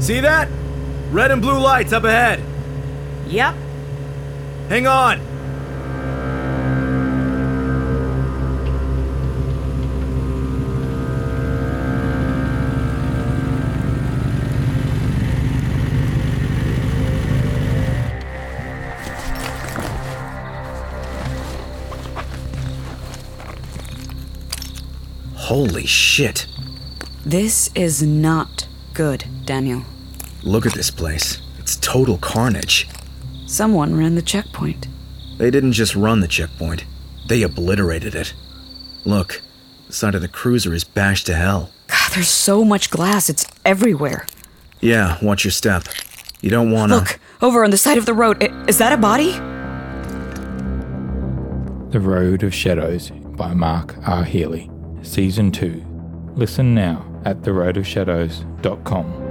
See that? Red and blue lights up ahead. Yep. Hang on. Holy shit. This is not good, Daniel. Look at this place. It's total carnage. Someone ran the checkpoint. They didn't just run the checkpoint, they obliterated it. Look, the side of the cruiser is bashed to hell. God, there's so much glass, it's everywhere. Yeah, watch your step. You don't wanna. Look, over on the side of the road. I- Is that a body? The Road of Shadows by Mark R. Healy. Season 2. Listen now at theroadofshadows.com.